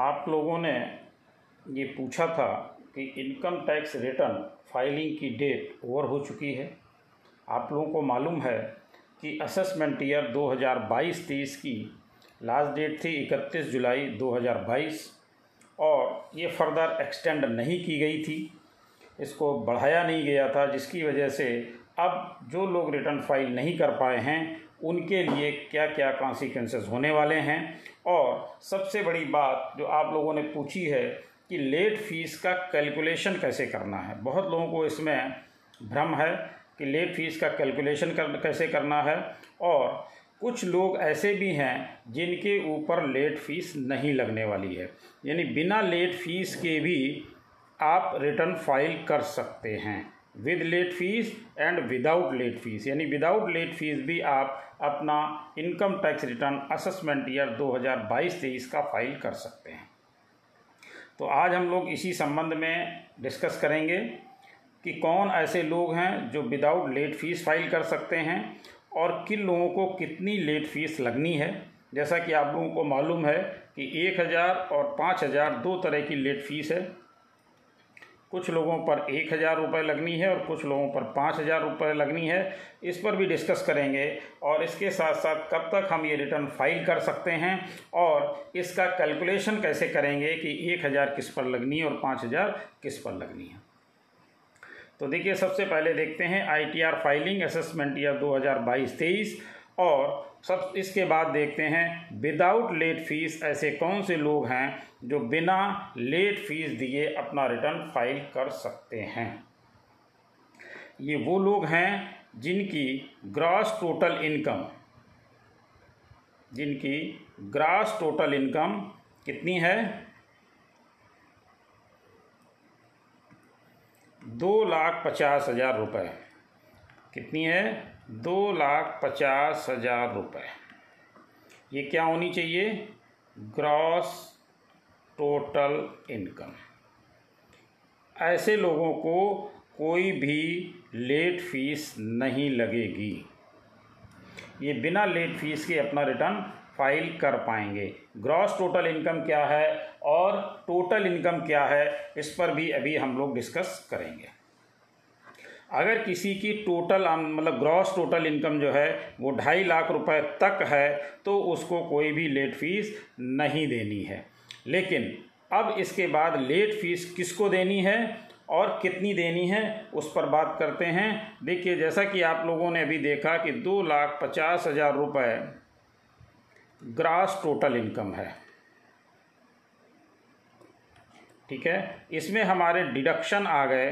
आप लोगों ने ये पूछा था कि इनकम टैक्स रिटर्न फाइलिंग की डेट ओवर हो चुकी है। आप लोगों को मालूम है कि असेसमेंट ईयर 2022-23 की लास्ट डेट थी 31 जुलाई 2022 और ये फर्दर एक्सटेंड नहीं की गई थी। इसको बढ़ाया नहीं गया था, जिसकी वजह से अब जो लोग रिटर्न फ़ाइल नहीं कर पाए हैं, उनके लिए क्या क्या कॉन्सिक्वेंसेस होने वाले हैं और सबसे बड़ी बात जो आप लोगों ने पूछी है कि लेट फ़ीस का कैलकुलेशन कैसे करना है। बहुत लोगों को इसमें भ्रम है कि लेट फ़ीस का कैलकुलेशन कर, कैसे करना है और कुछ लोग ऐसे भी हैं जिनके ऊपर लेट फ़ीस नहीं लगने वाली है। यानी बिना लेट फ़ीस के भी आप रिटर्न फ़ाइल कर सकते हैं। With late fees and without late fees यानी विदाउट लेट फ़ीस भी आप अपना income tax return assessment year 2022-23 का फ़ाइल कर सकते हैं। तो आज हम लोग इसी संबंध में डिस्कस करेंगे कि कौन ऐसे लोग हैं जो विदाउट लेट फ़ीस फ़ाइल कर सकते हैं और किन लोगों को कितनी लेट फ़ीस लगनी है। जैसा कि आप लोगों को मालूम है कि एक हज़ार और पाँच हज़ार दो तरह की लेट फ़ीस है। कुछ लोगों पर एक हज़ार रुपये लगनी है और कुछ लोगों पर पाँच हज़ार रुपये लगनी है। इस पर भी डिस्कस करेंगे और इसके साथ साथ कब तक हम ये रिटर्न फ़ाइल कर सकते हैं और इसका कैलकुलेशन कैसे करेंगे कि एक हज़ार किस पर लगनी है और पाँच हज़ार किस पर लगनी है। तो देखिए, सबसे पहले देखते हैं आईटीआर फाइलिंग असेसमेंट ईयर 2022-23 और सब इसके बाद देखते हैं विदाउट लेट फ़ीस ऐसे कौन से लोग हैं जो बिना लेट फ़ीस दिए अपना रिटर्न फ़ाइल कर सकते हैं? ये वो लोग हैं जिनकी ग्रॉस टोटल इनकम जिनकी ग्रास टोटल इनकम कितनी है? दो लाख पचास हज़ार रुपये कितनी है? दो लाख पचास हज़ार रुपये ये क्या होनी चाहिए? Gross total income. ऐसे लोगों को कोई भी लेट फ़ीस नहीं लगेगी। ये बिना लेट फ़ीस के अपना रिटर्न फ़ाइल कर पाएँगे। ग्रॉस टोटल इनकम क्या है और टोटल इनकम क्या है, इस पर भी अभी हम लोग डिस्कस करेंगे। अगर किसी की टोटल मतलब ग्रॉस टोटल इनकम जो है, वो ढाई लाख रुपए तक है तो उसको कोई भी लेट फ़ीस नहीं देनी है। लेकिन अब इसके बाद लेट फ़ीस किसको देनी है और कितनी देनी है, उस पर बात करते हैं। देखिए, जैसा कि आप लोगों ने अभी देखा कि दो लाख पचास हज़ार रुपये ग्रास टोटल इनकम है। ठीक है? इसमें हमारे डिडक्शन आ गए।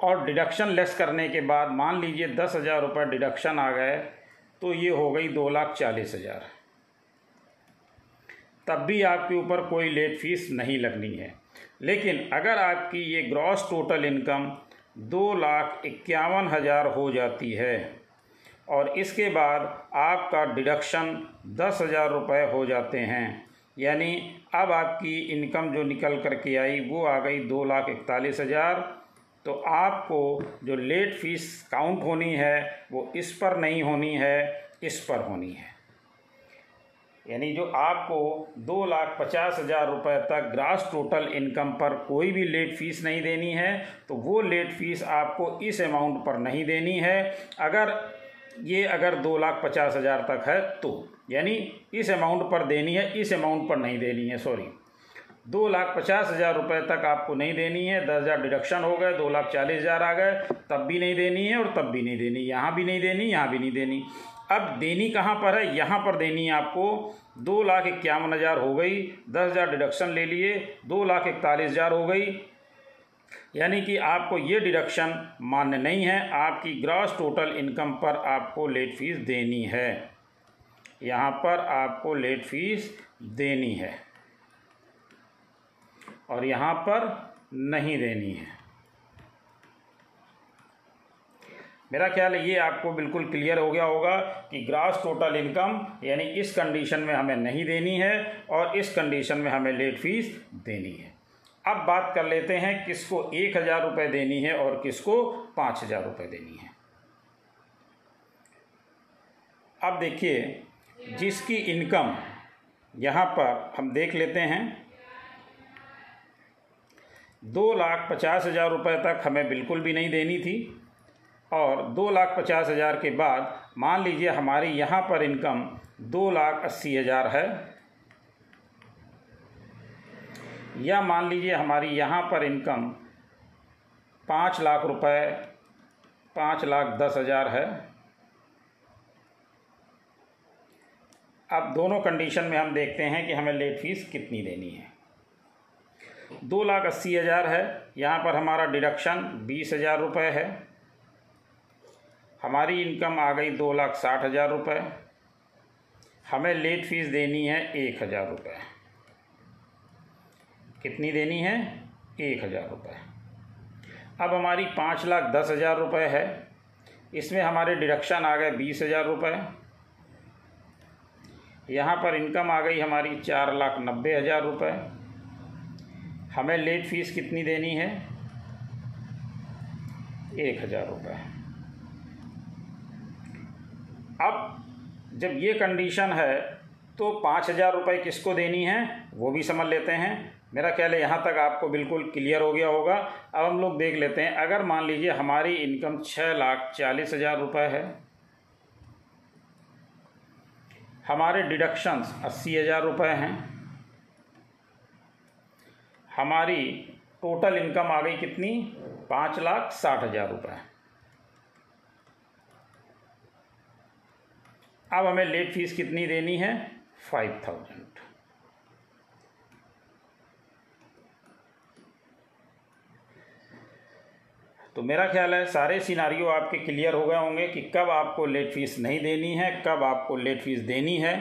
और डिडक्शन लेस करने के बाद मान लीजिए दस हज़ार रुपये डिडक्शन आ गए तो ये हो गई दो लाख चालीस हज़ार। तब भी आपके ऊपर कोई लेट फ़ीस नहीं लगनी है। लेकिन अगर आपकी ये ग्रॉस टोटल इनकम दो लाख इक्यावन हज़ार हो जाती है, और इसके बाद आपका डिडक्शन दस हज़ार रुपये हो जाते हैं, यानी अब आपकी इनकम जो निकल कर के आई वो आ गई दो लाख इकतालीस हज़ार तो आपको जो लेट फ़ीस काउंट होनी है, वो इस पर नहीं होनी है, इस पर होनी है। यानी जो आपको दो लाख पचास हज़ार रुपये तक ग्रास टोटल इनकम पर कोई भी लेट फ़ीस नहीं देनी है तो वो लेट फ़ीस आपको इस अमाउंट पर नहीं देनी है। अगर ये अगर दो लाख पचास हज़ार तक है तो यानी इस अमाउंट पर देनी है, इस अमाउंट पर नहीं देनी है सॉरी दो लाख पचास हज़ार रुपये तक आपको नहीं देनी है। दस हज़ार डिडक्शन हो गए, दो लाख चालीस हज़ार आ गए, तब भी नहीं देनी है और तब भी नहीं देनी, यहाँ भी नहीं देनी, यहाँ भी नहीं देनी। अब देनी कहाँ पर है? यहाँ पर देनी है आपको। दो लाख इक्यावन हज़ार हो गई, दस हज़ार डिडक्शन ले लिए, दो लाख इकतालीस हज़ार हो गई। यानी कि आपको ये डिडक्शन मान्य नहीं है। आपकी ग्रॉस टोटल इनकम पर आपको लेट फ़ीस देनी है। यहाँ पर आपको लेट फ़ीस देनी है। और यहाँ पर नहीं देनी है। मेरा ख्याल ये आपको बिल्कुल क्लियर हो गया होगा कि ग्रास टोटल इनकम यानी इस कंडीशन में हमें नहीं देनी है और इस कंडीशन में हमें लेट फ़ीस देनी है। अब बात कर लेते हैं किसको एक हज़ार रुपये देनी है और किसको पाँच हज़ार रुपये देनी है। अब देखिए, जिसकी इनकम यहाँ पर हम देख लेते हैं दो लाख पचास हज़ार रुपये तक हमें बिल्कुल भी नहीं देनी थी और दो लाख पचास हज़ार के बाद मान लीजिए हमारी यहाँ पर इनकम दो लाख अस्सी हज़ार है या मान लीजिए हमारी यहाँ पर इनकम पाँच लाख रुपए, पाँच लाख दस हज़ार है। अब दोनों कंडीशन में हम देखते हैं कि हमें लेट फ़ीस कितनी देनी है। दो लाख अस्सी हज़ार है। यहाँ पर हमारा डिडक्शन बीस हज़ार रुपये है। हमारी इनकम आ गई दो लाख साठ हज़ार रुपये हमें लेट फ़ीस देनी है एक हज़ार रुपये कितनी देनी है? एक हज़ार रुपये अब हमारी पाँच लाख दस हज़ार रुपये है। इसमें हमारे डिडक्शन आ गए बीस हज़ार रुपये यहाँ पर इनकम आ गई हमारी चार लाख नब्बे हज़ार रुपये हमें लेट फ़ीस कितनी देनी है? एक हज़ार रुपये अब जब ये कंडीशन है तो पाँच हज़ार रुपये किसको देनी है? वो भी समझ लेते हैं। मेरा ख्याल है यहाँ तक आपको बिल्कुल क्लियर हो गया होगा। अब हम लोग देख लेते हैं। अगर मान लीजिए हमारी इनकम छः लाख चालीस हज़ार रुपये है, हमारे डिडक्शंस अस्सी हज़ार रुपये हैं। हमारी टोटल इनकम आ गई कितनी? पाँच लाख साठ हज़ार रुपये अब हमें लेट फ़ीस कितनी देनी है? फाइव थाउज़ेंड तो मेरा ख्याल है सारे सिनारियो आपके क्लियर हो गए होंगे कि कब आपको लेट फ़ीस नहीं देनी है, कब आपको लेट फ़ीस देनी है।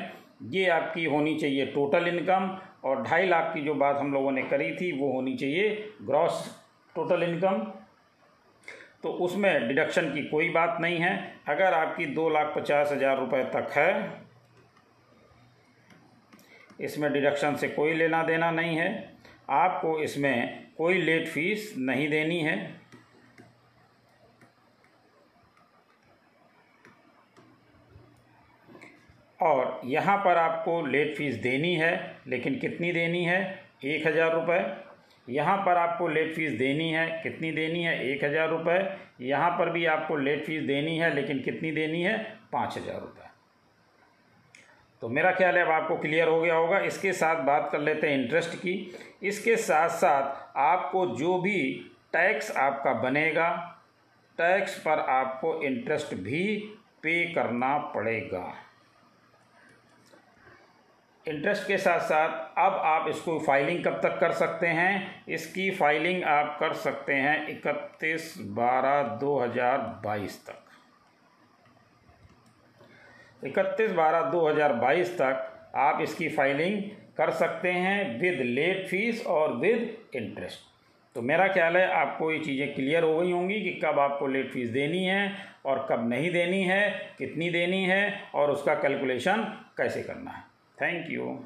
ये आपकी होनी चाहिए टोटल इनकम और ढाई लाख की जो बात हम लोगों ने करी थी, वो होनी चाहिए ग्रॉस टोटल इनकम तो उसमें डिडक्शन की कोई बात नहीं है। अगर आपकी दो लाख पचास हज़ार रुपये तक है, इसमें डिडक्शन से कोई लेना देना नहीं है। आपको इसमें कोई लेट फ़ीस नहीं देनी है। और यहाँ पर आपको लेट फ़ीस देनी है, लेकिन कितनी देनी है? एक हज़ार रुपये यहाँ पर आपको लेट फ़ीस देनी है, कितनी देनी है? एक हज़ार रुपये यहाँ पर भी आपको लेट फ़ीस देनी है, लेकिन कितनी देनी है? पाँच हज़ार रुपये तो मेरा ख्याल है अब आपको क्लियर हो गया होगा। इसके साथ बात कर लेते हैं इंटरेस्ट की। इसके साथ साथ आपको जो भी टैक्स आपका बनेगा टैक्स पर आपको इंटरेस्ट भी पे करना पड़ेगा। इंटरेस्ट के साथ साथ अब आप इसको फाइलिंग कब तक कर सकते हैं? इसकी फाइलिंग आप कर सकते हैं इकतीस बारह दो हज़ार बाईस तक। इकतीस बारह दो हज़ार बाईस तक आप इसकी फाइलिंग कर सकते हैं विद लेट फ़ीस और विद इंटरेस्ट। तो मेरा ख्याल है आपको ये चीज़ें क्लियर हो गई होंगी कि कब आपको लेट फ़ीस देनी है और कब नहीं देनी है, कितनी देनी है और उसका कैलकुलेशन कैसे करना है। Thank you.